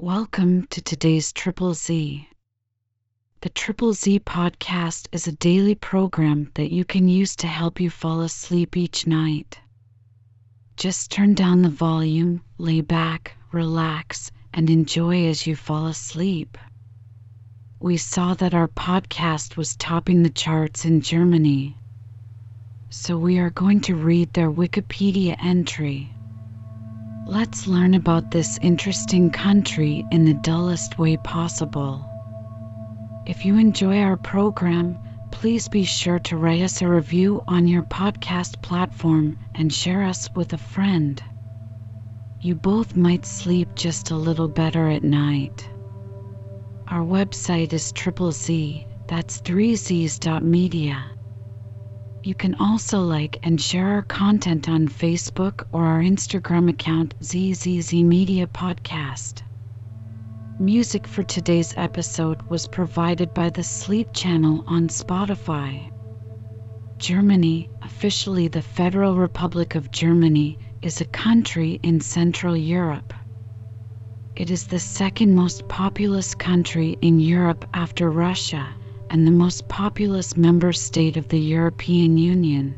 Welcome to today's Triple Z. The Triple Z podcast is a daily program that you can use to help you fall asleep each night. Just turn down the volume, lay back, relax, and enjoy as you fall asleep. We saw that our podcast was topping the charts in Germany. So we are going to read their Wikipedia entry. Let's learn about this interesting country in the dullest way possible. If you enjoy our program, please be sure to write us a review on your podcast platform and share us with a friend. You both might sleep just a little better at night. Our website is triple Z, that's 3z's.media. You can also like and share our content on Facebook or our Instagram account ZZZ Media Podcast. Music for today's episode was provided by the Sleep Channel on Spotify. Germany, officially the Federal Republic of Germany, is a country in Central Europe. It is the second most populous country in Europe after Russia and the most populous member state of the European Union.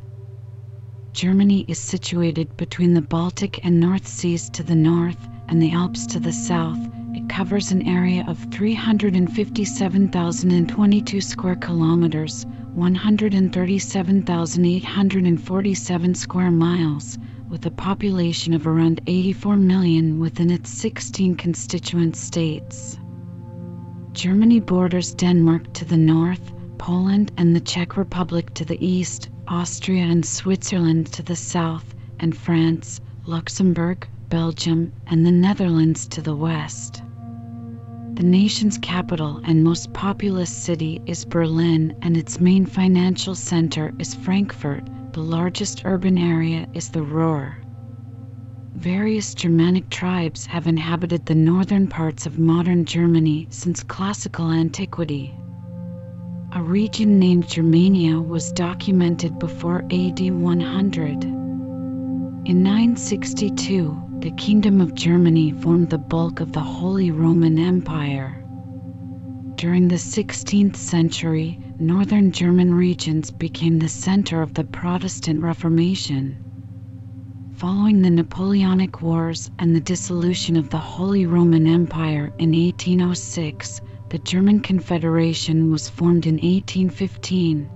Germany is situated between the Baltic and North Seas to the north and the Alps to the south. It covers an area of 357,022 square kilometers, 137,847 square miles, with a population of around 84 million within its 16 constituent states. Germany borders Denmark to the north, Poland and the Czech Republic to the east, Austria and Switzerland to the south, and France, Luxembourg, Belgium, and the Netherlands to the west. The nation's capital and most populous city is Berlin, and its main financial center is Frankfurt. The largest urban area is the Ruhr. Various Germanic tribes have inhabited the northern parts of modern Germany since classical antiquity. A region named Germania was documented before AD 100. In 962, the Kingdom of Germany formed the bulk of the Holy Roman Empire. During the 16th century, northern German regions became the center of the Protestant Reformation. Following the Napoleonic Wars and the dissolution of the Holy Roman Empire in 1806, the German Confederation was formed in 1815.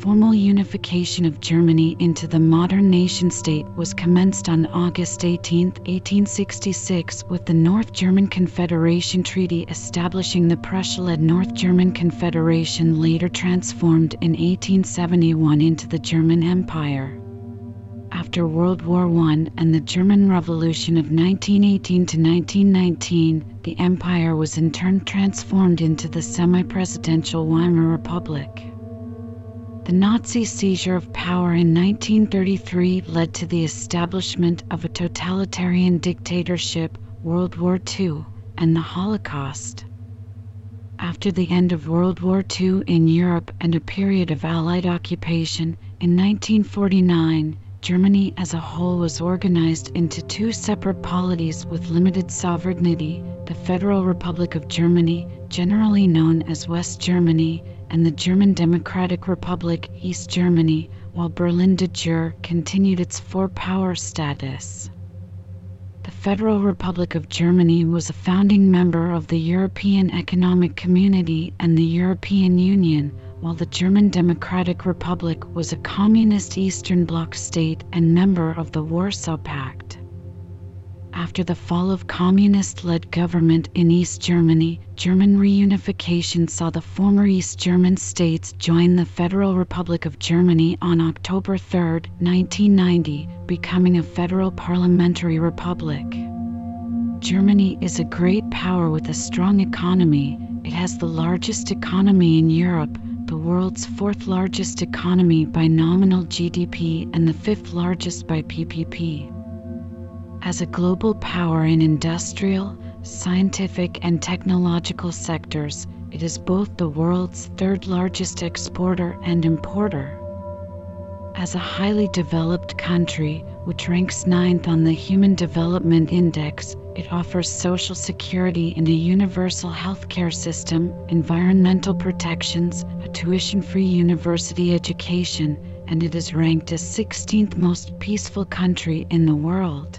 Formal unification of Germany into the modern nation state was commenced on August 18, 1866, with the North German Confederation Treaty establishing the Prussia led North German Confederation, later transformed in 1871 into the German Empire after World War I and the German Revolution of 1918 to 1919, the empire was in turn transformed into the semi presidential Weimar Republic. The Nazi seizure of power in 1933 led to the establishment of a totalitarian dictatorship, World War II, and the Holocaust. After the end of World War II in Europe and a period of Allied occupation, in 1949, Germany as a whole was organized into two separate polities with limited sovereignty the Federal Republic of Germany, generally known as West Germany, and the German Democratic Republic, East Germany, while Berlin de jure continued its four power status. The Federal Republic of Germany was a founding member of the European Economic Community and the European Union while the German Democratic Republic was a communist Eastern Bloc state and member of the Warsaw Pact. After the fall of communist led government in East Germany, German reunification saw the former East German states join the Federal Republic of Germany on October 3, 1990, becoming a federal parliamentary republic. Germany is a great power with a strong economy. It has the largest economy in Europe, the world's fourth largest economy by nominal GDP and the fifth largest by PPP. As a global power in industrial, scientific, and technological sectors, it is both the world's third largest exporter and importer. As a highly developed country, which ranks ninth on the Human Development Index, It offers social security and a universal healthcare system, environmental protections, a tuition free university education, and it is ranked as 16th most peaceful country in the world.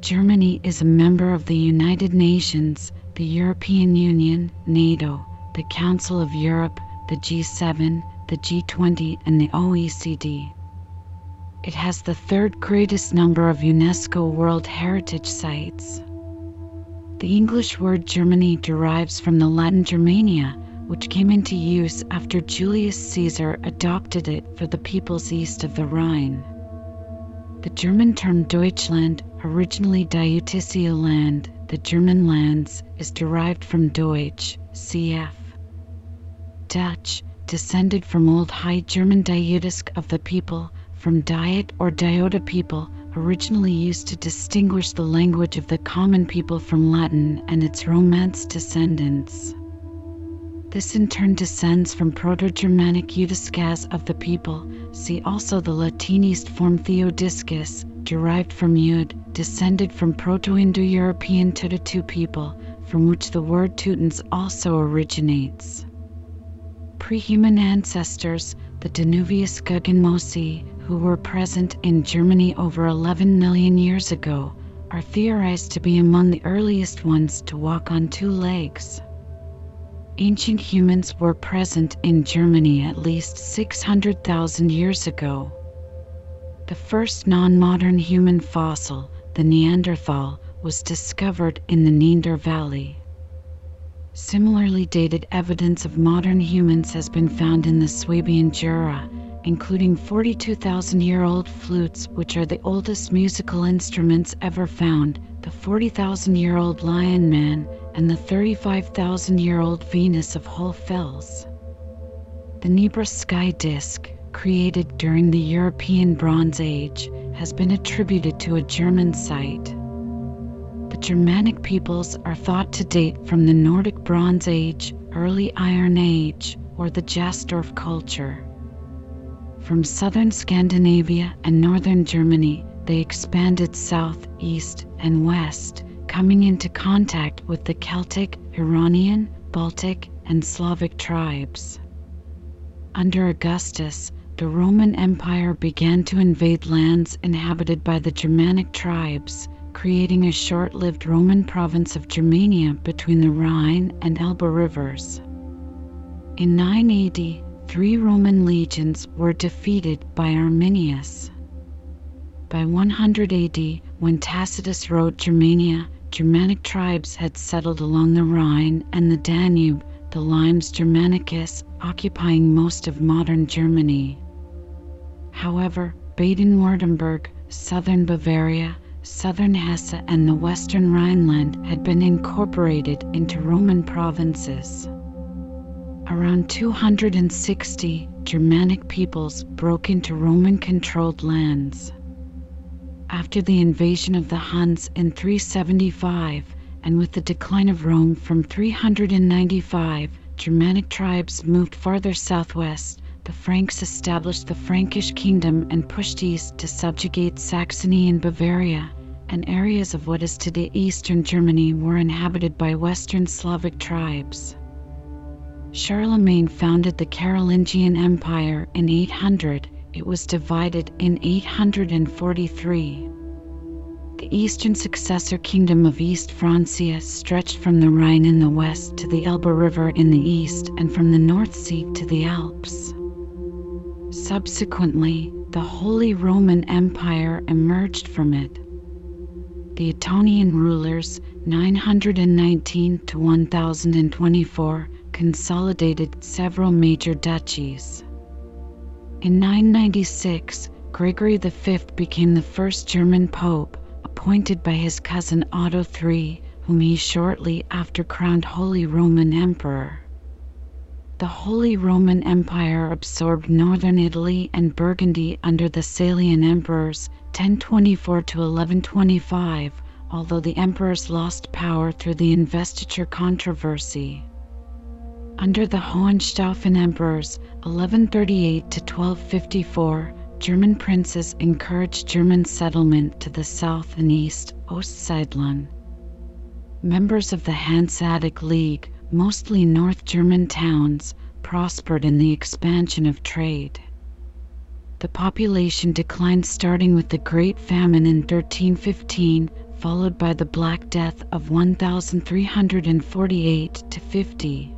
Germany is a member of the United Nations, the European Union, NATO, the Council of Europe, the G7, the G20, and the OECD. It has the third greatest number of UNESCO World Heritage Sites. The English word Germany derives from the Latin Germania, which came into use after Julius Caesar adopted it for the peoples east of the Rhine. The German term Deutschland, originally Land, the German lands, is derived from Deutsch, cf. Dutch, descended from Old High German Diutisk of the people, from diet or diota people, originally used to distinguish the language of the common people from Latin and its Romance descendants. This in turn descends from Proto-Germanic Eudiscas of the people. See also the Latinized form Theodiscus, derived from Eud, descended from Proto-Indo-European Tututu people, from which the word Teutons also originates. Pre-human ancestors, the Danuvius Guggenmosi, who were present in Germany over 11 million years ago, are theorized to be among the earliest ones to walk on two legs. Ancient humans were present in Germany at least 600,000 years ago. The first non modern human fossil, the Neanderthal, was discovered in the Neander Valley. Similarly dated evidence of modern humans has been found in the Swabian Jura including 42,000 year old flutes, which are the oldest musical instruments ever found, the 40,000 year old Lion Man, and the 35,000 year old Venus of Hohlfels. The Nebra sky disk, created during the European Bronze Age, has been attributed to a German site. The Germanic peoples are thought to date from the Nordic Bronze Age, Early Iron Age, or the Jastorf culture. From southern Scandinavia and northern Germany, they expanded south, east, and west, coming into contact with the Celtic, Iranian, Baltic, and Slavic tribes. Under Augustus, the Roman Empire began to invade lands inhabited by the Germanic tribes, creating a short lived Roman province of Germania between the Rhine and Elbe rivers. In 9 AD, three Roman legions were defeated by Arminius. By 100 AD, when Tacitus wrote Germania, Germanic tribes had settled along the Rhine and the Danube, the Limes Germanicus, occupying most of modern Germany. However, Baden Württemberg, southern Bavaria, southern Hesse, and the western Rhineland had been incorporated into Roman provinces. Around 260 Germanic peoples broke into Roman controlled lands. After the invasion of the Huns in 375, and with the decline of Rome from 395, Germanic tribes moved farther southwest. The Franks established the Frankish kingdom and pushed east to subjugate Saxony and Bavaria, and areas of what is today eastern Germany were inhabited by Western Slavic tribes. Charlemagne founded the Carolingian Empire in 800. It was divided in 843. The eastern successor kingdom of East Francia stretched from the Rhine in the west to the Elbe River in the east and from the North Sea to the Alps. Subsequently, the Holy Roman Empire emerged from it. The Ottonian rulers, 919 to 1024, consolidated several major duchies. In 996, Gregory V became the first German pope, appointed by his cousin Otto III, whom he shortly after crowned Holy Roman Emperor. The Holy Roman Empire absorbed northern Italy and Burgundy under the Salian emperors 1024 to 1125, although the emperors lost power through the investiture controversy. Under the Hohenstaufen emperors, 1138 to 1254, German princes encouraged German settlement to the south and east, Ostsiedlung. Members of the Hanseatic League, mostly North German towns, prospered in the expansion of trade. The population declined starting with the Great Famine in 1315, followed by the Black Death of 1348 to 50.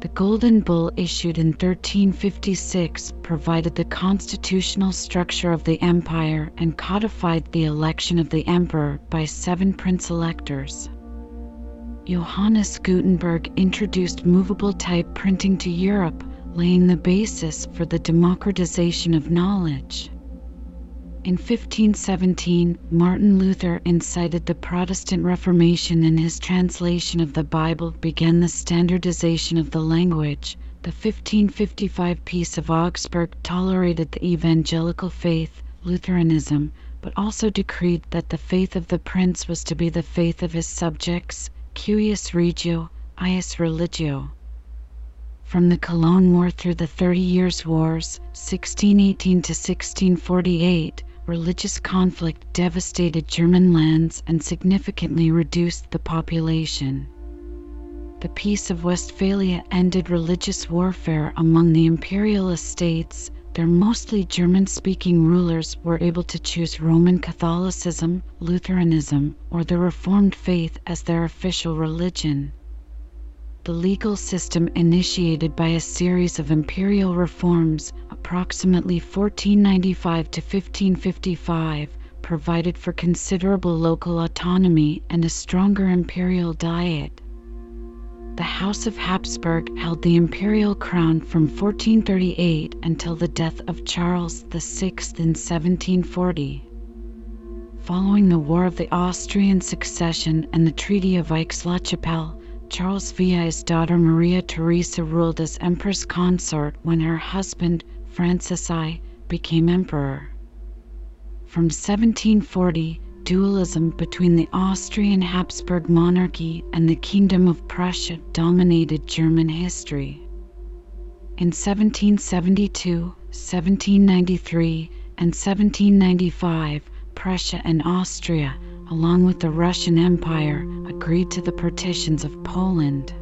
The Golden Bull issued in 1356 provided the constitutional structure of the empire and codified the election of the emperor by seven prince-electors. Johannes Gutenberg introduced movable type printing to Europe, laying the basis for the democratization of knowledge. In 1517, Martin Luther incited the Protestant Reformation and his translation of the Bible began the standardization of the language. The 1555 Peace of Augsburg tolerated the evangelical faith, Lutheranism, but also decreed that the faith of the prince was to be the faith of his subjects, cuius regio, eius religio. From the Cologne War through the Thirty Years' Wars, 1618 to 1648, religious conflict devastated German lands and significantly reduced the population. The Peace of Westphalia ended religious warfare among the imperial estates. Their mostly German speaking rulers were able to choose Roman Catholicism, Lutheranism, or the Reformed faith as their official religion the legal system initiated by a series of imperial reforms, approximately 1495 to 1555, provided for considerable local autonomy and a stronger imperial diet. The House of Habsburg held the imperial crown from 1438 until the death of Charles VI in 1740. Following the War of the Austrian Succession and the Treaty of Aix-la-Chapelle, Charles VI's daughter Maria Theresa ruled as Empress Consort when her husband, Francis I, became emperor. From 1740, dualism between the Austrian Habsburg monarchy and the Kingdom of Prussia dominated German history. In 1772, 1793, and 1795, Prussia and Austria along with the Russian Empire, agreed to the partitions of Poland.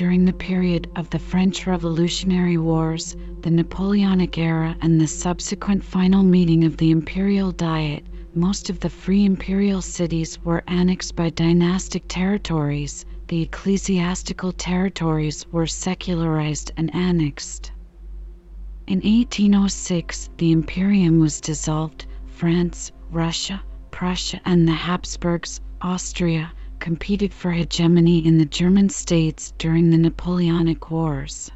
During the period of the French Revolutionary Wars, the Napoleonic era, and the subsequent final meeting of the Imperial Diet, most of the free imperial cities were annexed by dynastic territories. The ecclesiastical territories were secularized and annexed. In 1806, the Imperium was dissolved. France, Russia, Prussia and the Habsburgs, Austria, competed for hegemony in the German states during the Napoleonic Wars.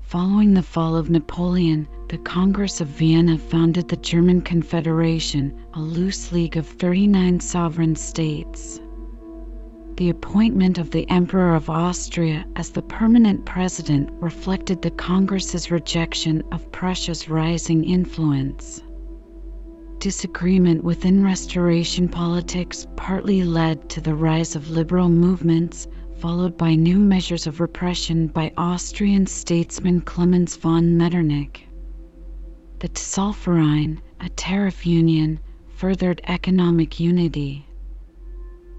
Following the fall of Napoleon, the Congress of Vienna founded the German Confederation, a loose league of 39 sovereign states. The appointment of the Emperor of Austria as the permanent president reflected the Congress's rejection of Prussia's rising influence disagreement within Restoration politics partly led to the rise of liberal movements, followed by new measures of repression by Austrian statesman Clemens von Metternich. The Zollverein, a tariff union, furthered economic unity.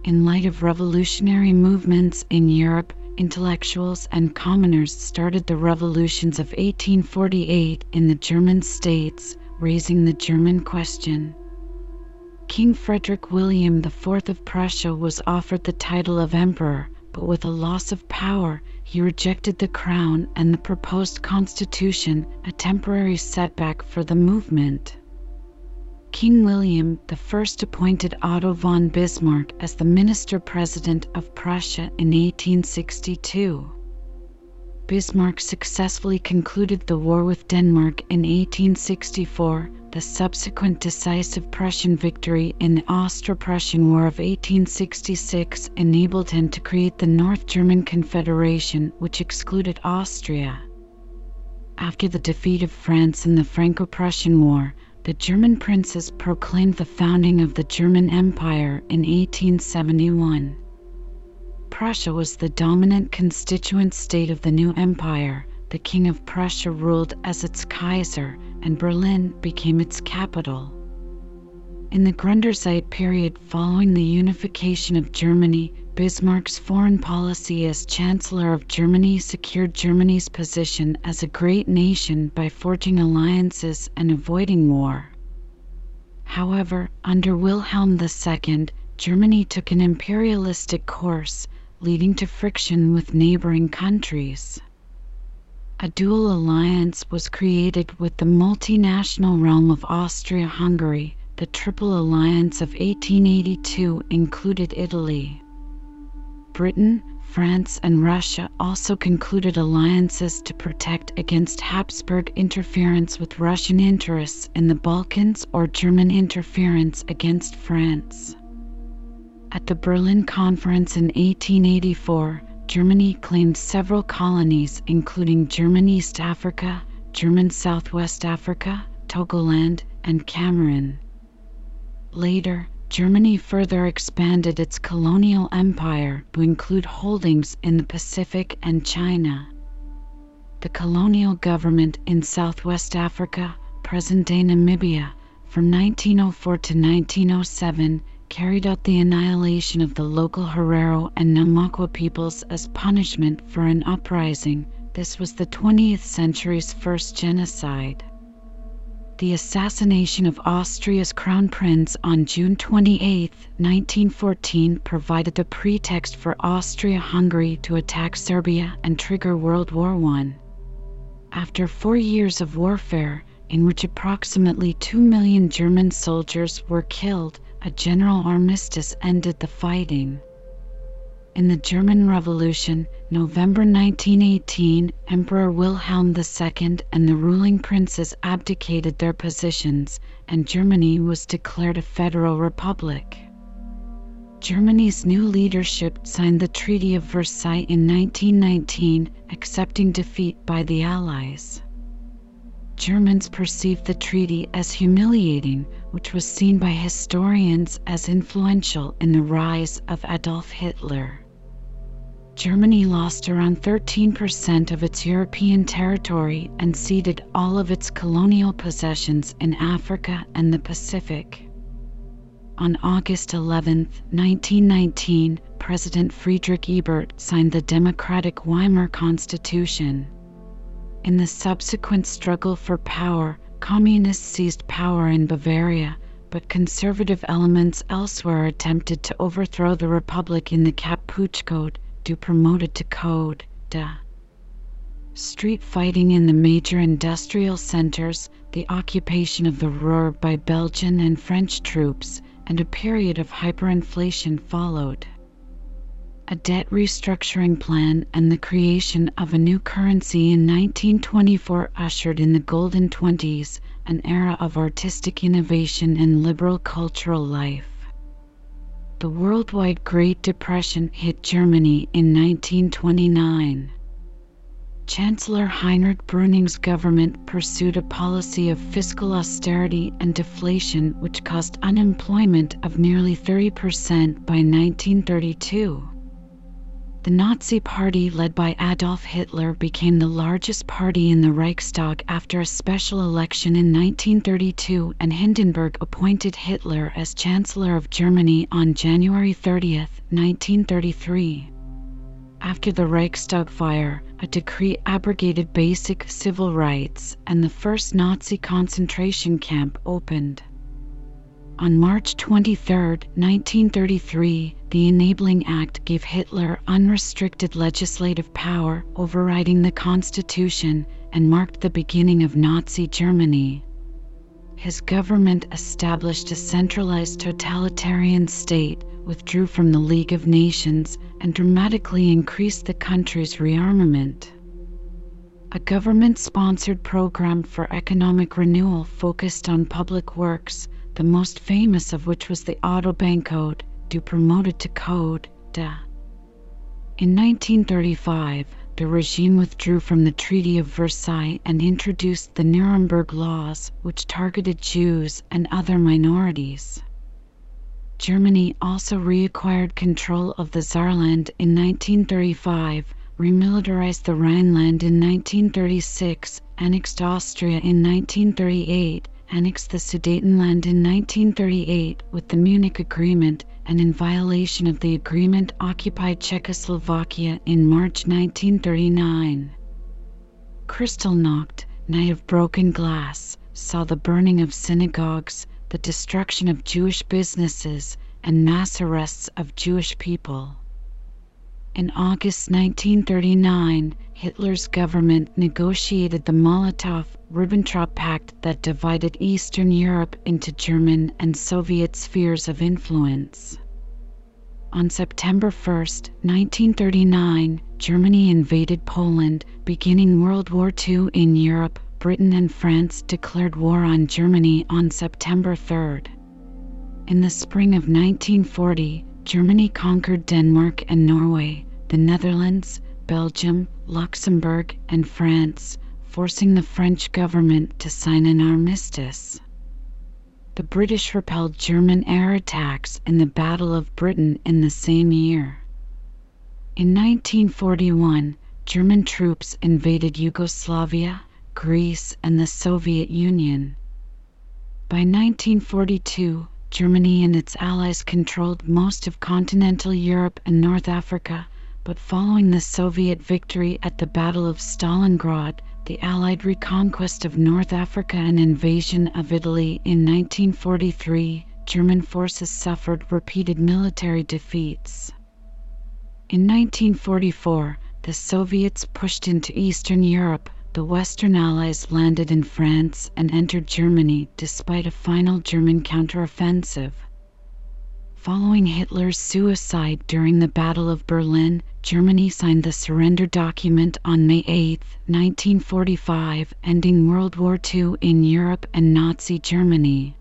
In light of revolutionary movements in Europe, intellectuals and commoners started the revolutions of 1848 in the German states raising the German question. King Frederick William IV of Prussia was offered the title of emperor, but with a loss of power, he rejected the crown and the proposed constitution, a temporary setback for the movement. King William I appointed Otto von Bismarck as the minister president of Prussia in 1862. Bismarck successfully concluded the war with Denmark in 1864. The subsequent decisive Prussian victory in the Austro-Prussian War of 1866 enabled him to create the North German Confederation, which excluded Austria. After the defeat of France in the Franco-Prussian War, the German princes proclaimed the founding of the German Empire in 1871. Prussia was the dominant constituent state of the new empire. the King of Prussia ruled as its Kaiser, and Berlin became its capital. In the Gründerzeit period following the unification of Germany, Bismarck's foreign policy as Chancellor of Germany secured Germany's position as a great nation by forging alliances and avoiding war. However, under Wilhelm II, Germany took an imperialistic course, leading to friction with neighboring countries. A dual alliance was created with the multinational realm of Austria Hungary. The Triple Alliance of 1882 included Italy. Britain, France, and Russia also concluded alliances to protect against Habsburg interference with Russian interests in the Balkans or German interference against France. At the Berlin Conference in 1884, Germany claimed several colonies, including German East Africa, German Southwest Africa, Togoland, and Cameroon. Later, Germany further expanded its colonial empire to include holdings in the Pacific and China. The colonial government in Southwest Africa, present day Namibia, from 1904 to 1907, carried out the annihilation of the local Herero and Namaqua peoples as punishment for an uprising. This was the 20th century's first genocide. The assassination of Austria's crown prince on June 28, 1914, provided the pretext for Austria Hungary to attack Serbia and trigger World War I. After four years of warfare, in which approximately 2 million German soldiers were killed, a general armistice ended the fighting. In the German Revolution, November 1918, Emperor Wilhelm II and the ruling princes abdicated their positions, and Germany was declared a federal republic. Germany's new leadership signed the Treaty of Versailles in 1919, accepting defeat by the Allies. Germans perceived the treaty as humiliating, which was seen by historians as influential in the rise of Adolf Hitler. Germany lost around 13% of its European territory and ceded all of its colonial possessions in Africa and the Pacific. On August 11, 1919, President Friedrich Ebert signed the democratic Weimar Constitution. In the subsequent struggle for power, communists seized power in Bavaria, but conservative elements elsewhere attempted to overthrow the republic in the Kaputt Code, do promoted to Code da. Street fighting in the major industrial centers, the occupation of the Ruhr by Belgian and French troops, and a period of hyperinflation followed a debt restructuring plan, and the creation of a new currency in 1924 ushered in the Golden Twenties, an era of artistic innovation and liberal cultural life. The worldwide Great Depression hit Germany in 1929. Chancellor Heinrich Brüning's government pursued a policy of fiscal austerity and deflation which caused unemployment of nearly 30% by 1932. The Nazi Party led by Adolf Hitler became the largest party in the Reichstag after a special election in 1932 and Hindenburg appointed Hitler as Chancellor of Germany on January 30, 1933. After the Reichstag fire, a decree abrogated basic civil rights and the first Nazi concentration camp opened. On March 23, 1933, the Enabling Act gave Hitler unrestricted legislative power, overriding the Constitution, and marked the beginning of Nazi Germany. His government established a centralized totalitarian state, withdrew from the League of Nations, and dramatically increased the country's rearmament. A government sponsored program for economic renewal focused on public works, the most famous of which was the Autobahn Code do it to Code da. In 1935, the regime withdrew from the Treaty of Versailles and introduced the Nuremberg Laws, which targeted Jews and other minorities. Germany also reacquired control of the Saarland in 1935, remilitarized the Rhineland in 1936, annexed Austria in 1938, annexed the Sudetenland in 1938 with the Munich Agreement, and in violation of the agreement occupied Czechoslovakia in March 1939. Kristallnacht, Night of Broken Glass, saw the burning of synagogues, the destruction of Jewish businesses, and mass arrests of Jewish people. In August 1939, Hitler's government negotiated the Molotov-Ribbentrop Pact that divided Eastern Europe into German and Soviet spheres of influence. On September 1, 1939, Germany invaded Poland, beginning World War II in Europe. Britain and France declared war on Germany on September 3. In the spring of 1940, Germany conquered Denmark and Norway, the Netherlands, Belgium, Luxembourg, and France, forcing the French government to sign an armistice. The British repelled German air attacks in the Battle of Britain in the same year. In 1941, German troops invaded Yugoslavia, Greece, and the Soviet Union. By 1942, Germany and its allies controlled most of continental Europe and North Africa, but following the Soviet victory at the Battle of Stalingrad, the Allied reconquest of North Africa and invasion of Italy in 1943, German forces suffered repeated military defeats. In 1944, the Soviets pushed into Eastern Europe. The Western Allies landed in France and entered Germany despite a final German counteroffensive. Following Hitler's suicide during the Battle of Berlin, Germany signed the surrender document on May 8, 1945, ending World War II in Europe and Nazi Germany.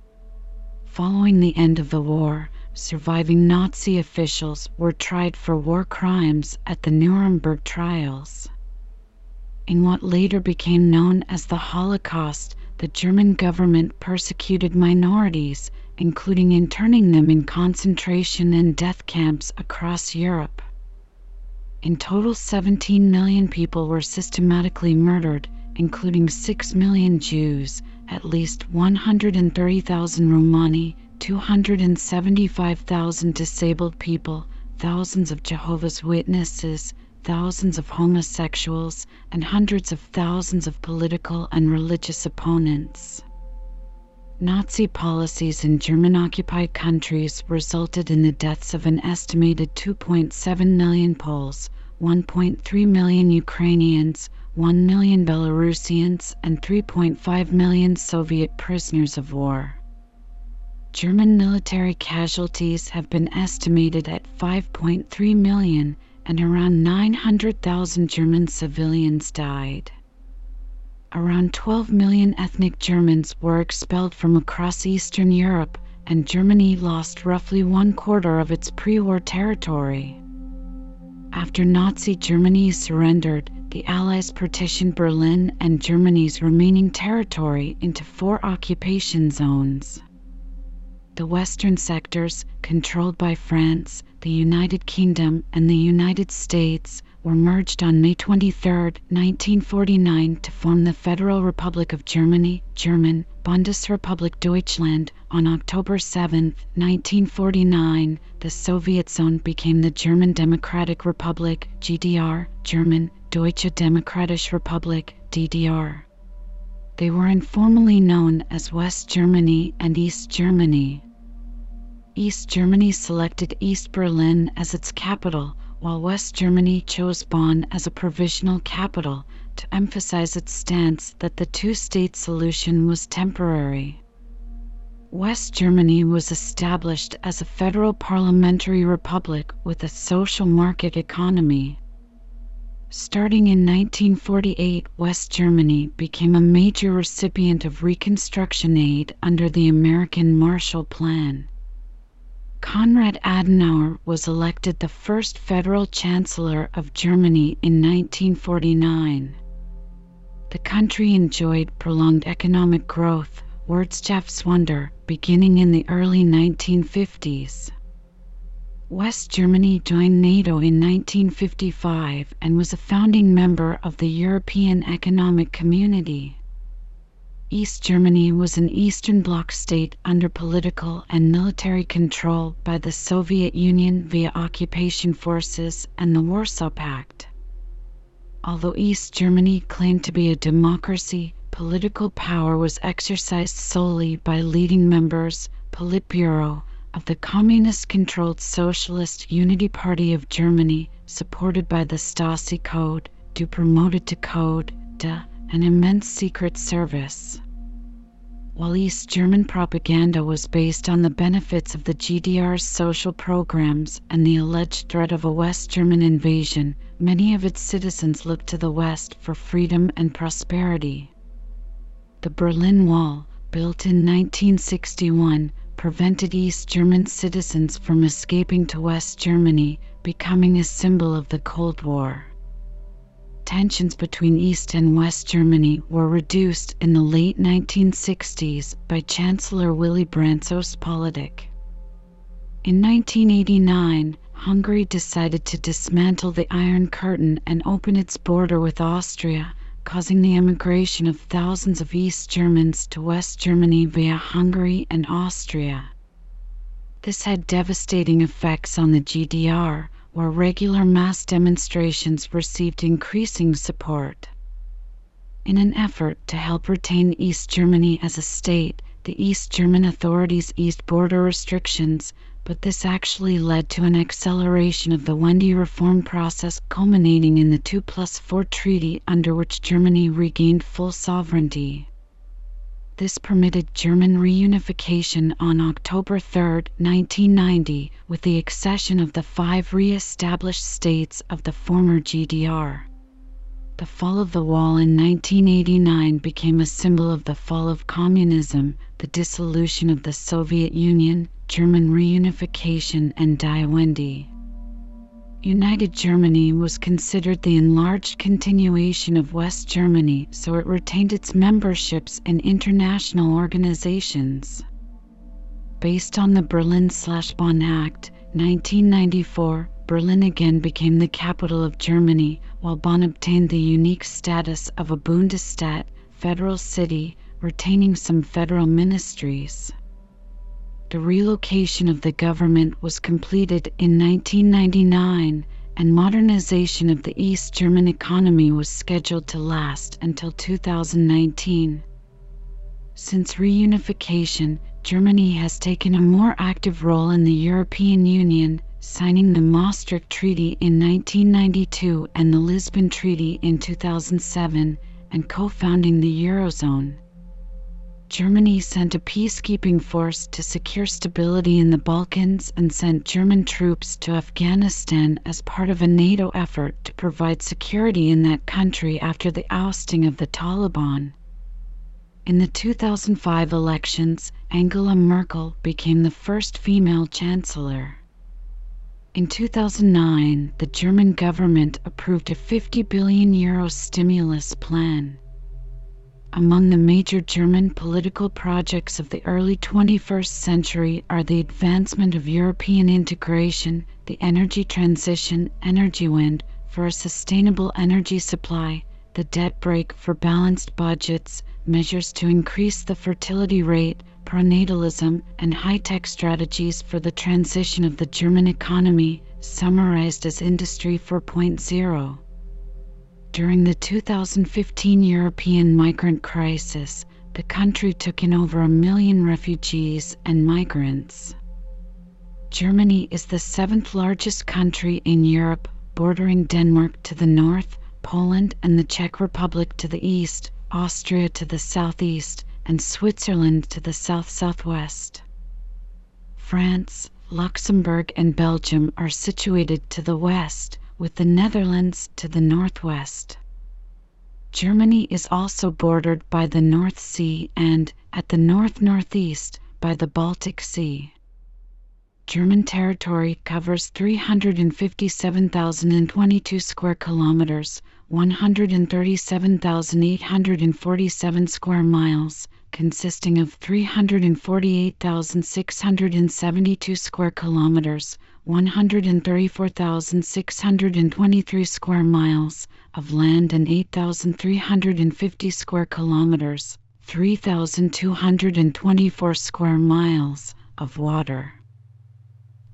Following the end of the war, surviving Nazi officials were tried for war crimes at the Nuremberg trials. In what later became known as the Holocaust, the German government persecuted minorities including interning them in concentration and death camps across Europe. In total, 17 million people were systematically murdered, including 6 million Jews, at least 130,000 Romani, 275,000 disabled people, thousands of Jehovah's Witnesses, thousands of homosexuals, and hundreds of thousands of political and religious opponents. Nazi policies in German occupied countries resulted in the deaths of an estimated 2.7 million Poles, 1.3 million Ukrainians, 1 million Belarusians, and 3.5 million Soviet prisoners of war. German military casualties have been estimated at 5.3 million, and around 900,000 German civilians died around 12 million ethnic Germans were expelled from across Eastern Europe, and Germany lost roughly one quarter of its pre war territory. After Nazi Germany surrendered, the Allies partitioned Berlin and Germany's remaining territory into four occupation zones. The western sectors, controlled by France, the United Kingdom, and the United States, were merged on May 23, 1949 to form the Federal Republic of Germany (German: Bundesrepublik Deutschland). On October 7, 1949, the Soviet zone became the German Democratic Republic (GDR) (German: Deutsche Demokratische Republik (DDR). They were informally known as West Germany and East Germany. East Germany selected East Berlin as its capital while West Germany chose Bonn as a provisional capital to emphasize its stance that the two state solution was temporary. West Germany was established as a federal parliamentary republic with a social market economy. Starting in 1948, West Germany became a major recipient of Reconstruction aid under the American Marshall Plan. Konrad Adenauer was elected the first federal chancellor of Germany in 1949. The country enjoyed prolonged economic growth, Wirtschaftswunder, beginning in the early 1950s. West Germany joined NATO in 1955 and was a founding member of the European Economic Community. East Germany was an Eastern Bloc state under political and military control by the Soviet Union via occupation forces and the Warsaw Pact. Although East Germany claimed to be a democracy, political power was exercised solely by leading members, Politburo, of the communist controlled Socialist Unity Party of Germany, supported by the Stasi Code, do promoted to Code, de, an immense secret service. While East German propaganda was based on the benefits of the GDR's social programs and the alleged threat of a West German invasion, many of its citizens looked to the West for freedom and prosperity. The Berlin Wall, built in 1961, prevented East German citizens from escaping to West Germany, becoming a symbol of the Cold War. Tensions between East and West Germany were reduced in the late 1960s by Chancellor Willy Brandt's Ostpolitik. In 1989, Hungary decided to dismantle the Iron Curtain and open its border with Austria, causing the emigration of thousands of East Germans to West Germany via Hungary and Austria. This had devastating effects on the GDR, where regular mass demonstrations received increasing support. In an effort to help retain East Germany as a state, the East German authorities eased border restrictions, but this actually led to an acceleration of the Wende reform process culminating in the 2 plus 4 treaty under which Germany regained full sovereignty. This permitted German reunification on October 3, 1990, with the accession of the five re-established states of the former GDR. The fall of the wall in 1989 became a symbol of the fall of communism, the dissolution of the Soviet Union, German reunification, and Die Wende. United Germany was considered the enlarged continuation of West Germany, so it retained its memberships in international organizations. Based on the Berlin-Bonn Act, 1994, Berlin again became the capital of Germany, while Bonn obtained the unique status of a Bundesstadt, federal city, retaining some federal ministries. The relocation of the government was completed in 1999, and modernization of the East German economy was scheduled to last until 2019. Since reunification, Germany has taken a more active role in the European Union, signing the Maastricht Treaty in 1992 and the Lisbon Treaty in 2007, and co founding the Eurozone. Germany sent a peacekeeping force to secure stability in the Balkans and sent German troops to Afghanistan as part of a NATO effort to provide security in that country after the ousting of the Taliban. In the 2005 elections, Angela Merkel became the first female chancellor. In 2009, the German government approved a 50 billion euro stimulus plan. Among the major German political projects of the early 21st century are the advancement of European integration, the energy transition, Energiewende, for a sustainable energy supply, the debt brake for balanced budgets, measures to increase the fertility rate, pronatalism, and high-tech strategies for the transition of the German economy, summarized as Industry 4.0. During the 2015 European migrant crisis, the country took in over a million refugees and migrants. Germany is the seventh largest country in Europe, bordering Denmark to the north, Poland and the Czech Republic to the east, Austria to the southeast, and Switzerland to the south-southwest. France, Luxembourg and Belgium are situated to the west, with the Netherlands to the northwest. Germany is also bordered by the North Sea and, at the north-northeast, by the Baltic Sea. German territory covers 357,022 square kilometers, 137,847 square miles, consisting of 348,672 square kilometers, 134,623 square miles of land and 8,350 square kilometers, 3,224 square miles of water.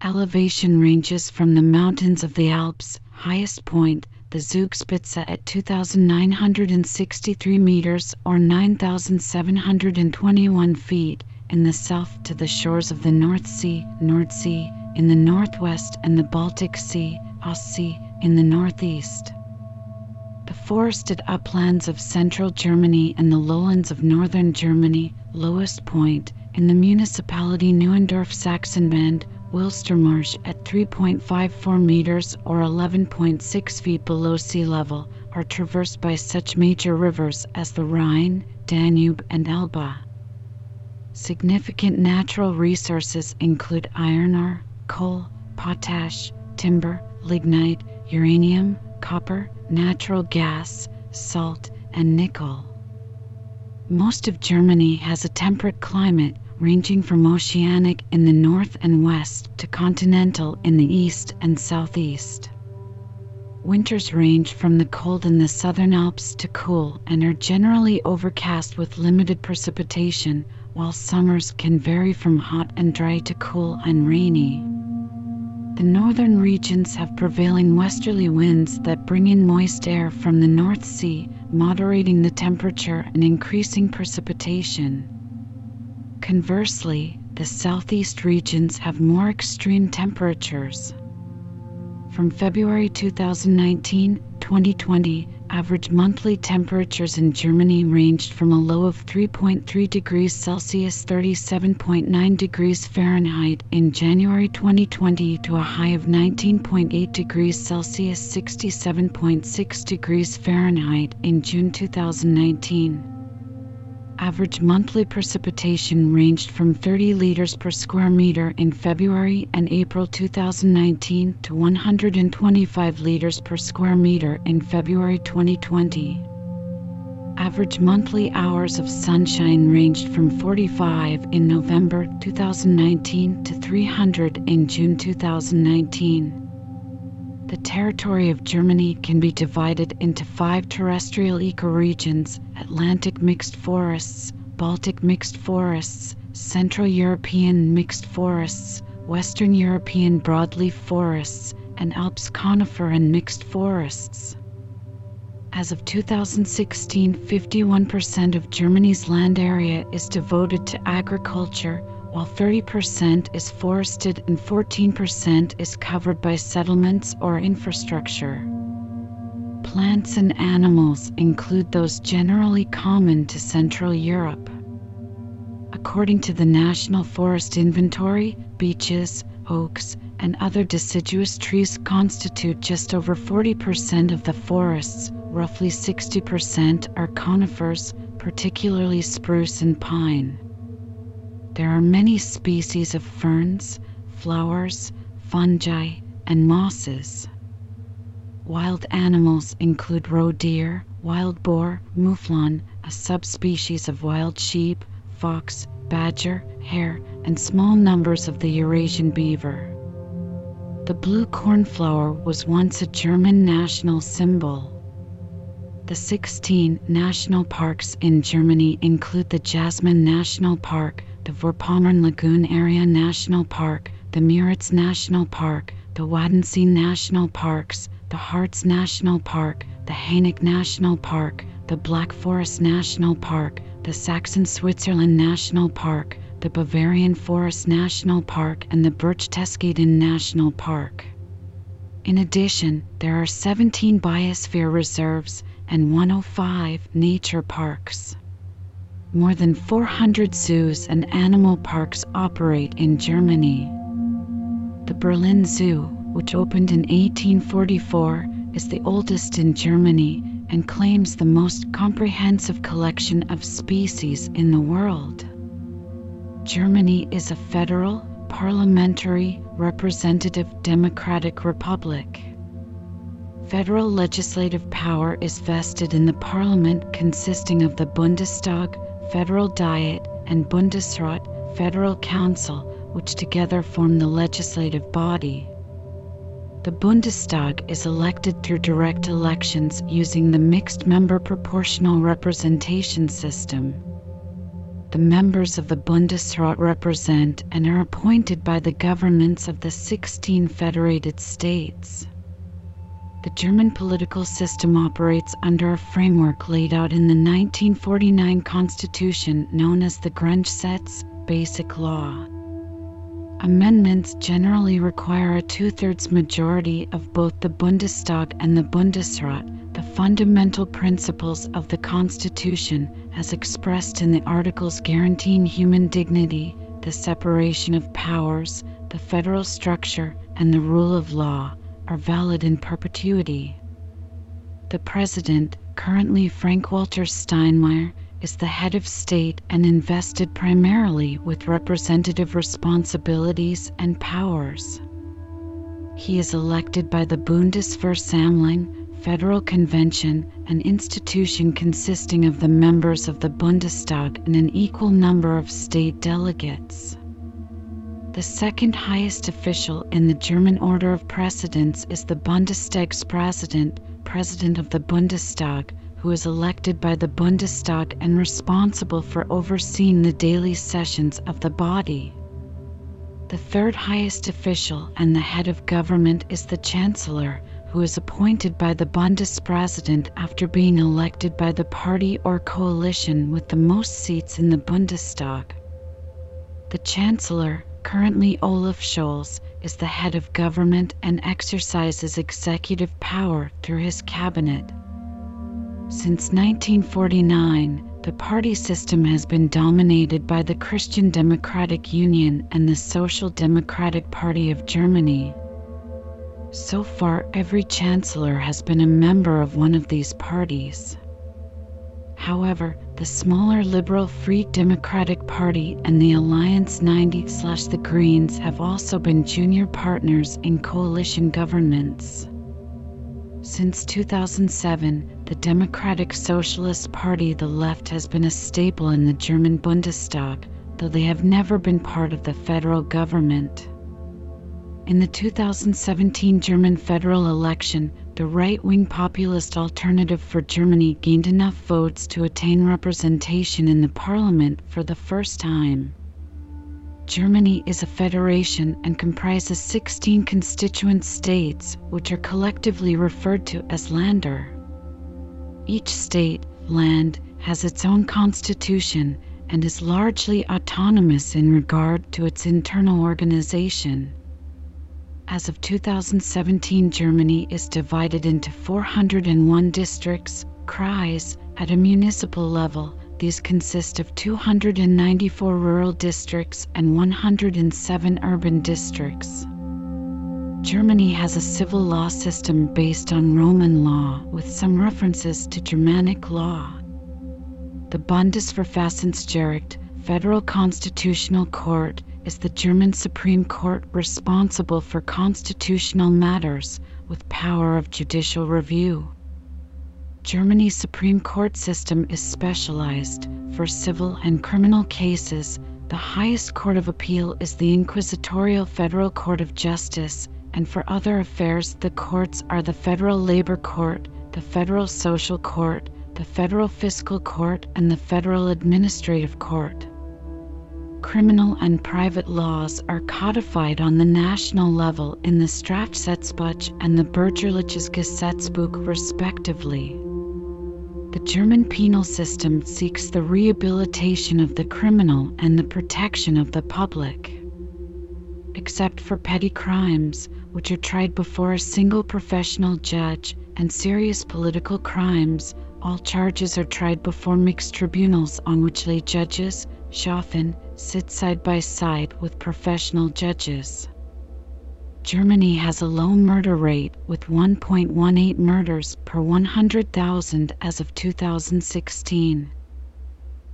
Elevation ranges from the mountains of the Alps, highest point, the Zugspitze at 2,963 meters or 9,721 feet in the south to the shores of the North Sea, Nordsee in the northwest and the Baltic Sea, Ostsee in the northeast. The forested uplands of central Germany and the lowlands of northern Germany, lowest point, in the municipality Neuendorf Sachsenband, Wilstermarsch at 3.54 meters or 11.6 feet below sea level are traversed by such major rivers as the Rhine, Danube, and Elbe. Significant natural resources include iron ore, coal, potash, timber, lignite, uranium, copper, natural gas, salt, and nickel. Most of Germany has a temperate climate ranging from oceanic in the north and west to continental in the east and southeast. Winters range from the cold in the southern Alps to cool and are generally overcast with limited precipitation, while summers can vary from hot and dry to cool and rainy. The northern regions have prevailing westerly winds that bring in moist air from the North Sea, moderating the temperature and increasing precipitation. Conversely, the southeast regions have more extreme temperatures. From February 2019 2020, average monthly temperatures in Germany ranged from a low of 3.3 degrees Celsius 37.9 degrees Fahrenheit in January 2020 to a high of 19.8 degrees Celsius 67.6 degrees Fahrenheit in June 2019. Average monthly precipitation ranged from 30 liters per square meter in February and April 2019 to 125 liters per square meter in February 2020. Average monthly hours of sunshine ranged from 45 in November 2019 to 300 in June 2019. The territory of Germany can be divided into five terrestrial ecoregions Atlantic mixed forests, Baltic mixed forests, Central European mixed forests, Western European broadleaf forests, and Alps conifer and mixed forests. As of 2016, 51% of Germany's land area is devoted to agriculture, while 30% is forested and 14% is covered by settlements or infrastructure. Plants and animals include those generally common to Central Europe. According to the National Forest Inventory, beeches, oaks, and other deciduous trees constitute just over 40% of the forests. Roughly 60% are conifers, particularly spruce and pine. There are many species of ferns, flowers, fungi, and mosses. Wild animals include roe deer, wild boar, mouflon, a subspecies of wild sheep, fox, badger, hare, and small numbers of the Eurasian beaver. The blue cornflower was once a German national symbol. The 16 national parks in Germany include the Jasmund National Park, the Vorpommern Lagoon Area National Park, the Müritz National Park, the Wadden Sea National Parks, the Harz National Park, the Hainich National Park, the Black Forest National Park, the Saxon Switzerland National Park, the Bavarian Forest National Park, and the Berchtesgaden National Park. In addition, there are 17 biosphere reserves and 105 nature parks. More than 400 zoos and animal parks operate in Germany. The Berlin Zoo, which opened in 1844, is the oldest in Germany and claims the most comprehensive collection of species in the world. Germany is a federal, parliamentary, representative democratic republic. Federal legislative power is vested in the parliament consisting of the Bundestag, Federal Diet, and Bundesrat, Federal Council, which together form the legislative body. The Bundestag is elected through direct elections using the mixed member proportional representation system. The members of the Bundesrat represent and are appointed by the governments of the 16 federated states. The German political system operates under a framework laid out in the 1949 constitution known as the Grundgesetz, Basic Law. Amendments generally require a two thirds majority of both the Bundestag and the Bundesrat. The fundamental principles of the Constitution, as expressed in the articles guaranteeing human dignity, the separation of powers, the federal structure, and the rule of law, are valid in perpetuity. The President, currently Frank Walter Steinmeier, is the head of state and invested primarily with representative responsibilities and powers. He is elected by the Bundesversammlung, Federal Convention, an institution consisting of the members of the Bundestag and an equal number of state delegates. The second highest official in the German order of precedence is the Bundestagspräsident, President of the Bundestag, who is elected by the Bundestag and responsible for overseeing the daily sessions of the body. The third highest official and the head of government is the Chancellor, who is appointed by the Bundespräsident after being elected by the party or coalition with the most seats in the Bundestag. The Chancellor, currently Olaf Scholz, is the head of government and exercises executive power through his cabinet. Since 1949, the party system has been dominated by the Christian Democratic Union and the Social Democratic Party of Germany. So far, every chancellor has been a member of one of these parties. However, the smaller Liberal Free Democratic Party and the Alliance 90 the Greens have also been junior partners in coalition governments. Since 2007, the Democratic Socialist Party, the left, has been a staple in the German Bundestag, though they have never been part of the federal government. In the 2017 German federal election, the right wing populist Alternative for Germany gained enough votes to attain representation in the parliament for the first time. Germany is a federation and comprises 16 constituent states, which are collectively referred to as Länder. Each state, land, has its own constitution and is largely autonomous in regard to its internal organization. As of 2017, Germany is divided into 401 districts, Kreis, at a municipal level, these consist of 294 rural districts and 107 urban districts. Germany has a civil law system based on Roman law with some references to Germanic law. The Bundesverfassungsgericht, Federal Constitutional Court, is the German Supreme Court responsible for constitutional matters with power of judicial review. Germany's Supreme Court system is specialized. For civil and criminal cases, the highest court of appeal is the Inquisitorial Federal Court of Justice, and for other affairs, the courts are the Federal Labor Court, the Federal Social Court, the Federal Fiscal Court, and the Federal Administrative Court. Criminal and private laws are codified on the national level in the Strafgesetzbuch and the Bürgerliches Gesetzbuch, respectively. The German penal system seeks the rehabilitation of the criminal and the protection of the public. Except for petty crimes, which are tried before a single professional judge, and serious political crimes, all charges are tried before mixed tribunals on which lay judges, Schöffen, sit side by side with professional judges. Germany has a low murder rate with 1.18 murders per 100,000 as of 2016.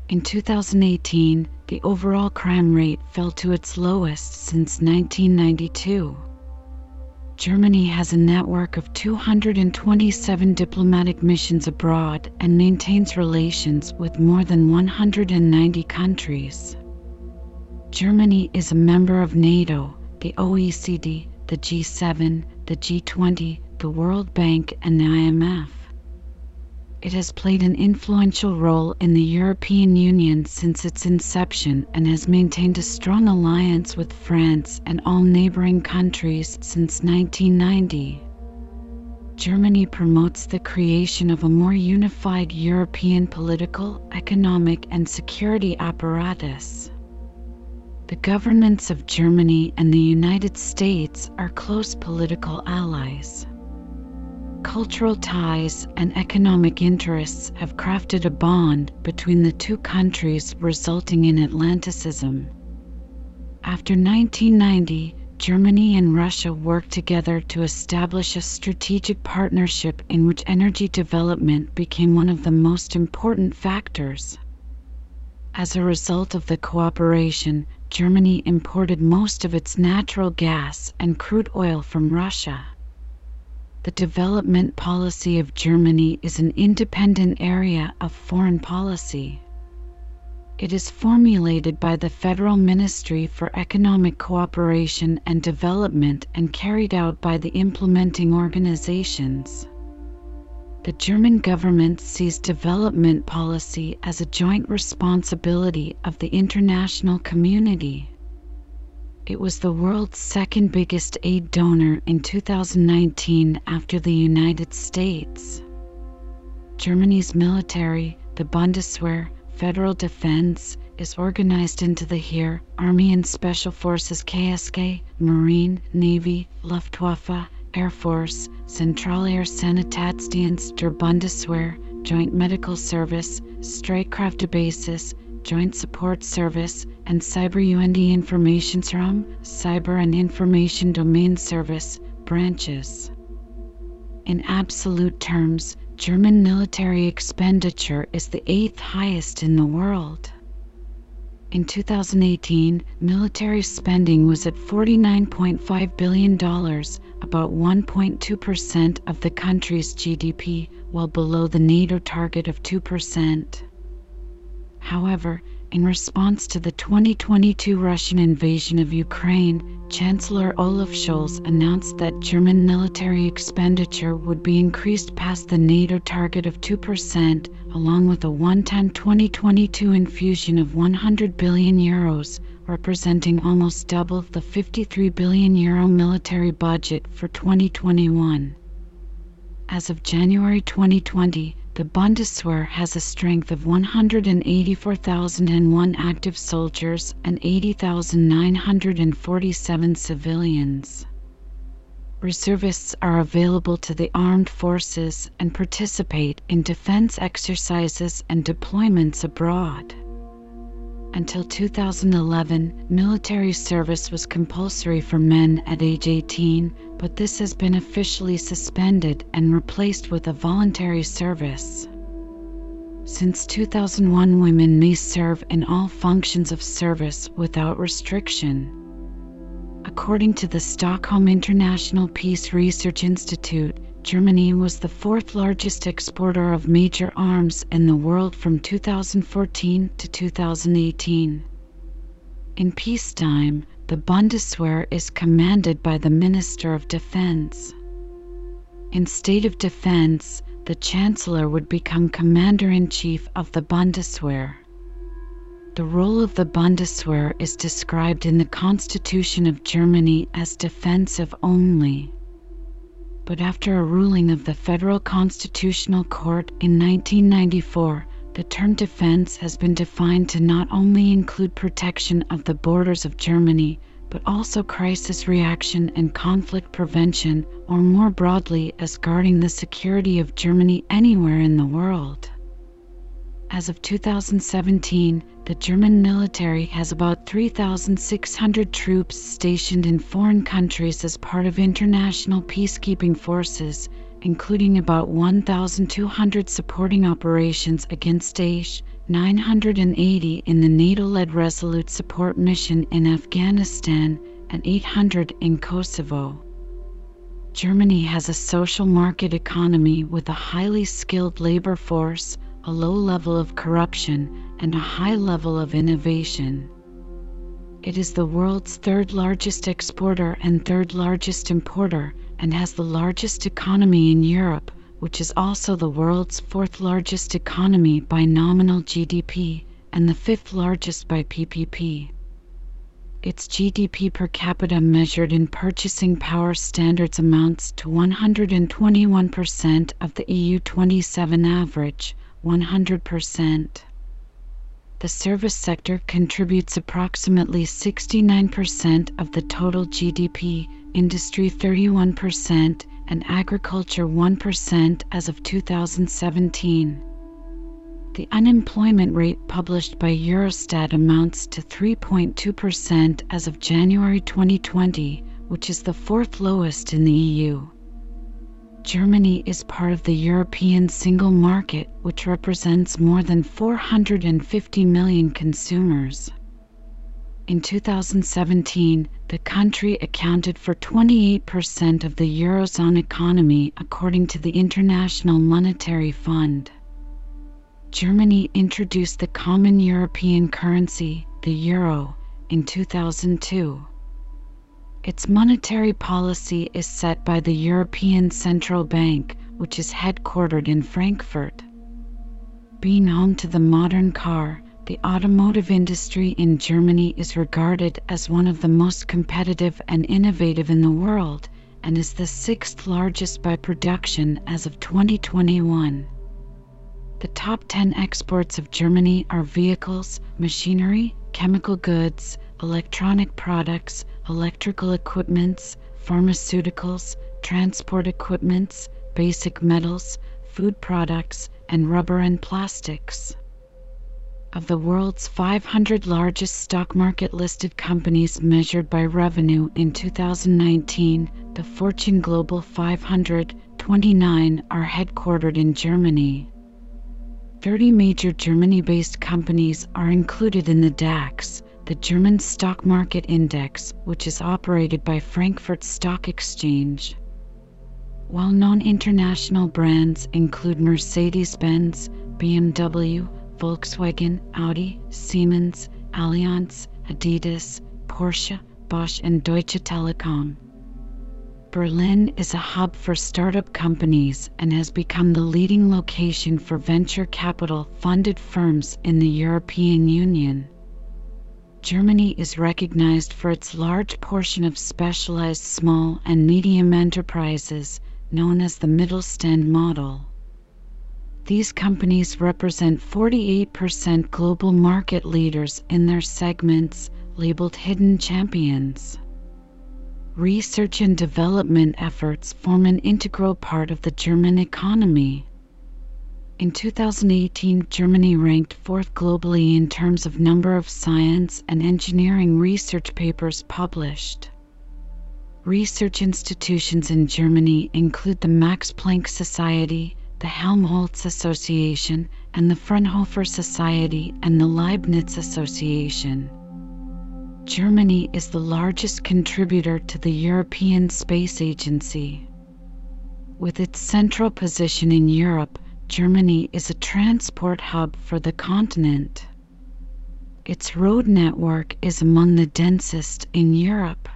In 2018, the overall crime rate fell to its lowest since 1992. Germany has a network of 227 diplomatic missions abroad and maintains relations with more than 190 countries. Germany is a member of NATO, the OECD, the G7, the G20, the World Bank, and the IMF. It has played an influential role in the European Union since its inception and has maintained a strong alliance with France and all neighboring countries since 1990. Germany promotes the creation of a more unified European political, economic, and security apparatus. The governments of Germany and the United States are close political allies. Cultural ties and economic interests have crafted a bond between the two countries, resulting in Atlanticism. After 1990, Germany and Russia worked together to establish a strategic partnership in which energy development became one of the most important factors. As a result of the cooperation, Germany imported most of its natural gas and crude oil from Russia. The development policy of Germany is an independent area of foreign policy. It is formulated by the Federal Ministry for Economic Cooperation and Development and carried out by the implementing organizations. The German government sees development policy as a joint responsibility of the international community. It was the world's second biggest aid donor in 2019 after the United States. Germany's military, the Bundeswehr, Federal Defense, is organized into the Heer, Army and Special Forces KSK, Marine, Navy, Luftwaffe, Air Force, Zentralair-Sanitätsdienst der Bundeswehr, Joint Medical Service, Streitkräftebasis, Joint Support Service, and Cyber UND Informationsraum, Cyber and Information Domain Service branches. In absolute terms, German military expenditure is the eighth highest in the world. In 2018, military spending was at $49.5 billion, about 1.2% of the country's GDP, well below the NATO target of 2%. However, in response to the 2022 Russian invasion of Ukraine, Chancellor Olaf Scholz announced that German military expenditure would be increased past the NATO target of 2%, along with a one-time 2022 infusion of 100 billion euros, representing almost double the 53 billion euro military budget for 2021. As of January 2020, the Bundeswehr has a strength of 184,001 active soldiers and 80,947 civilians. Reservists are available to the armed forces and participate in defense exercises and deployments abroad. Until 2011, military service was compulsory for men at age 18, but this has been officially suspended and replaced with a voluntary service. Since 2001, women may serve in all functions of service without restriction. According to the Stockholm International Peace Research Institute, Germany was the fourth largest exporter of major arms in the world from 2014 to 2018. In peacetime, the Bundeswehr is commanded by the Minister of Defense. In state of defense, the Chancellor would become Commander in Chief of the Bundeswehr. The role of the Bundeswehr is described in the Constitution of Germany as defensive only but after a ruling of the Federal Constitutional Court in 1994, the term defense has been defined to not only include protection of the borders of Germany, but also crisis reaction and conflict prevention, or more broadly, as guarding the security of Germany anywhere in the world. As of 2017, the German military has about 3,600 troops stationed in foreign countries as part of international peacekeeping forces, including about 1,200 supporting operations against Daesh, 980 in the NATO led Resolute Support Mission in Afghanistan, and 800 in Kosovo. Germany has a social market economy with a highly skilled labor force, a low level of corruption, and a high level of innovation. It is the world's third largest exporter and third largest importer, and has the largest economy in Europe, which is also the world's fourth largest economy by nominal GDP and the fifth largest by PPP. Its GDP per capita measured in purchasing power standards amounts to 121% of the EU 27 average, 100%. The service sector contributes approximately 69% of the total GDP, industry 31%, and agriculture 1% as of 2017. The unemployment rate published by Eurostat amounts to 3.2% as of January 2020, which is the fourth lowest in the EU. Germany is part of the European single market, which represents more than 450 million consumers. In 2017, the country accounted for 28% of the Eurozone economy, according to the International Monetary Fund. Germany introduced the common European currency, the euro, in 2002. Its monetary policy is set by the European Central Bank, which is headquartered in Frankfurt. Being home to the modern car, the automotive industry in Germany is regarded as one of the most competitive and innovative in the world and is the sixth largest by production as of 2021. The top 10 exports of Germany are vehicles, machinery, chemical goods, electronic products, electrical equipments, pharmaceuticals, transport equipments, basic metals, food products, and rubber and plastics. Of the world's 500 largest stock market listed companies measured by revenue in 2019, the Fortune Global 500, 29 are headquartered in Germany. 30 major Germany based companies are included in the DAX, the German stock market index, which is operated by Frankfurt Stock Exchange. While non international brands include Mercedes Benz, BMW, Volkswagen, Audi, Siemens, Allianz, Adidas, Porsche, Bosch, and Deutsche Telekom. Berlin is a hub for startup companies and has become the leading location for venture capital funded firms in the European Union. Germany is recognized for its large portion of specialized small and medium enterprises, known as the Mittelstand model. These companies represent 48% global market leaders in their segments, labeled hidden champions. Research and development efforts form an integral part of the German economy. In 2018, Germany ranked fourth globally in terms of number of science and engineering research papers published. Research institutions in Germany include the Max Planck Society, the Helmholtz Association, and the Fraunhofer Society and the Leibniz Association. Germany is the largest contributor to the European Space Agency. With its central position in Europe, Germany is a transport hub for the continent. Its road network is among the densest in Europe.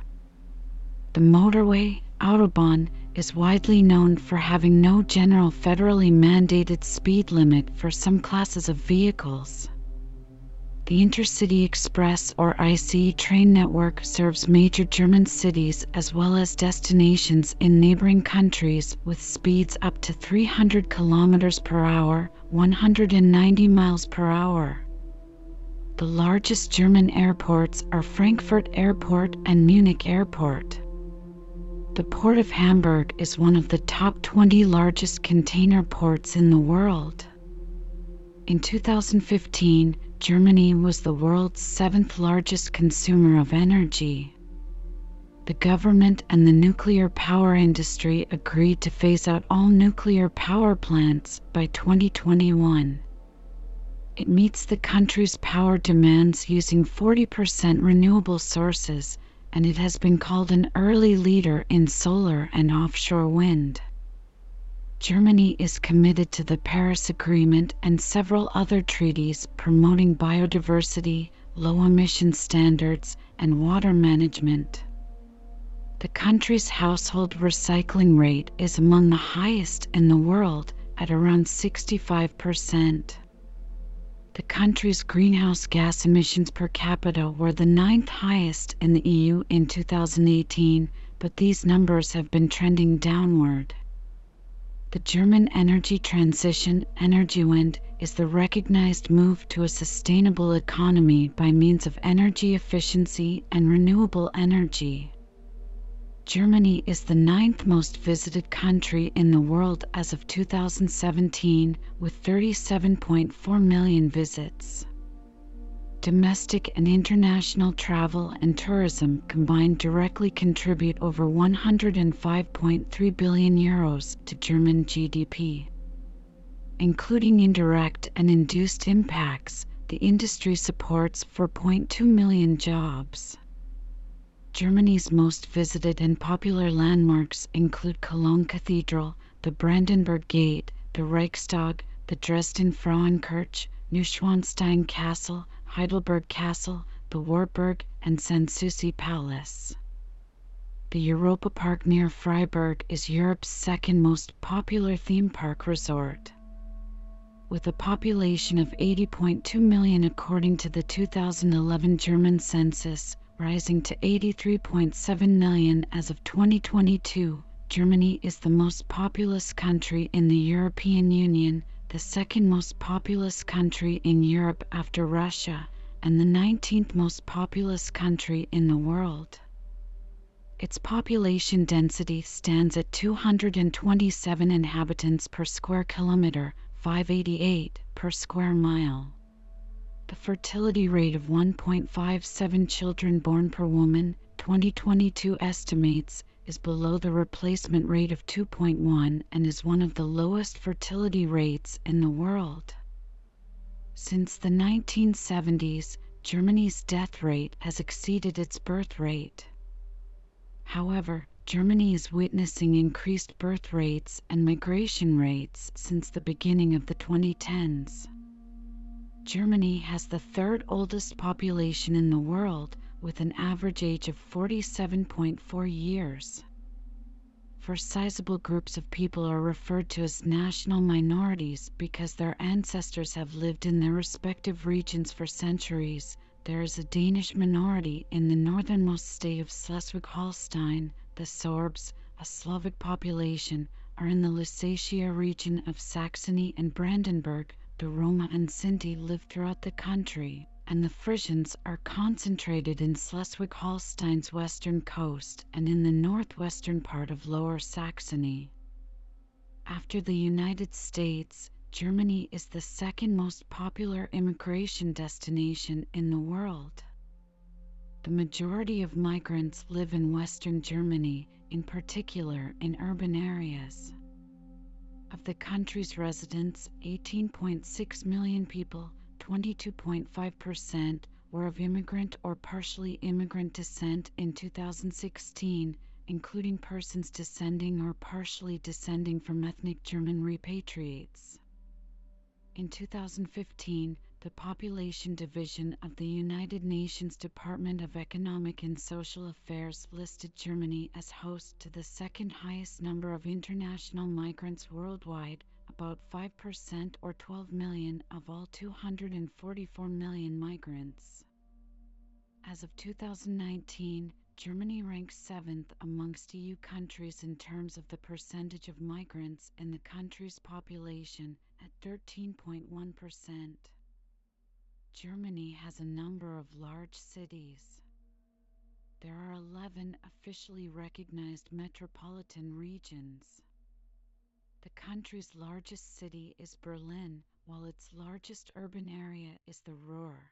The motorway, Autobahn, is widely known for having no general federally mandated speed limit for some classes of vehicles. The Intercity Express or ICE train network serves major German cities as well as destinations in neighboring countries with speeds up to 300 km per hour, 190 miles per hour. The largest German airports are Frankfurt Airport and Munich Airport. The Port of Hamburg is one of the top 20 largest container ports in the world. In 2015, Germany was the world's seventh largest consumer of energy. The government and the nuclear power industry agreed to phase out all nuclear power plants by 2021. It meets the country's power demands using 40% renewable sources and it has been called an early leader in solar and offshore wind. Germany is committed to the Paris Agreement and several other treaties promoting biodiversity, low emission standards, and water management. The country's household recycling rate is among the highest in the world at around 65%. The country's greenhouse gas emissions per capita were the ninth highest in the EU in 2018, but these numbers have been trending downward. The German energy transition, Energiewende, is the recognized move to a sustainable economy by means of energy efficiency and renewable energy. Germany is the ninth most visited country in the world as of 2017, with 37.4 million visits. Domestic and international travel and tourism combined directly contribute over 105.3 billion euros to German GDP. Including indirect and induced impacts, the industry supports 4.2 million jobs. Germany's most visited and popular landmarks include Cologne Cathedral, the Brandenburg Gate, the Reichstag, the Dresden Frauenkirche, Neuschwanstein Castle, Heidelberg Castle, the Wartburg, and Sanssouci Palace. The Europa Park near Freiburg is Europe's second most popular theme park resort. With a population of 80.2 million according to the 2011 German census, rising to 83.7 million as of 2022. Germany is the most populous country in the European Union, the second most populous country in Europe after Russia, and the 19th most populous country in the world. Its population density stands at 227 inhabitants per square kilometer, 588 per square mile. The fertility rate of 1.57 children born per woman, 2022 estimates, is below the replacement rate of 2.1 and is one of the lowest fertility rates in the world. Since the 1970s, Germany's death rate has exceeded its birth rate. However, Germany is witnessing increased birth rates and migration rates since the beginning of the 2010s. Germany has the third oldest population in the world, with an average age of 47.4 years. Four sizable groups of people are referred to as national minorities because their ancestors have lived in their respective regions for centuries. There is a Danish minority in the northernmost state of Schleswig-Holstein. The Sorbs, a Slavic population, are in the Lusatia region of Saxony and Brandenburg, the Roma and Sinti live throughout the country, and the Frisians are concentrated in Schleswig-Holstein's western coast and in the northwestern part of Lower Saxony. After the United States, Germany is the second most popular immigration destination in the world. The majority of migrants live in Western Germany, in particular in urban areas. Of the country's residents, 18.6 million people, 22.5%, were of immigrant or partially immigrant descent in 2016, including persons descending or partially descending from ethnic German repatriates. In 2015, the Population Division of the United Nations Department of Economic and Social Affairs listed Germany as host to the second highest number of international migrants worldwide, about 5% or 12 million of all 244 million migrants. As of 2019, Germany ranks seventh amongst EU countries in terms of the percentage of migrants in the country's population at 13.1%. Germany has a number of large cities. There are 11 officially recognized metropolitan regions. The country's largest city is Berlin, while its largest urban area is the Ruhr.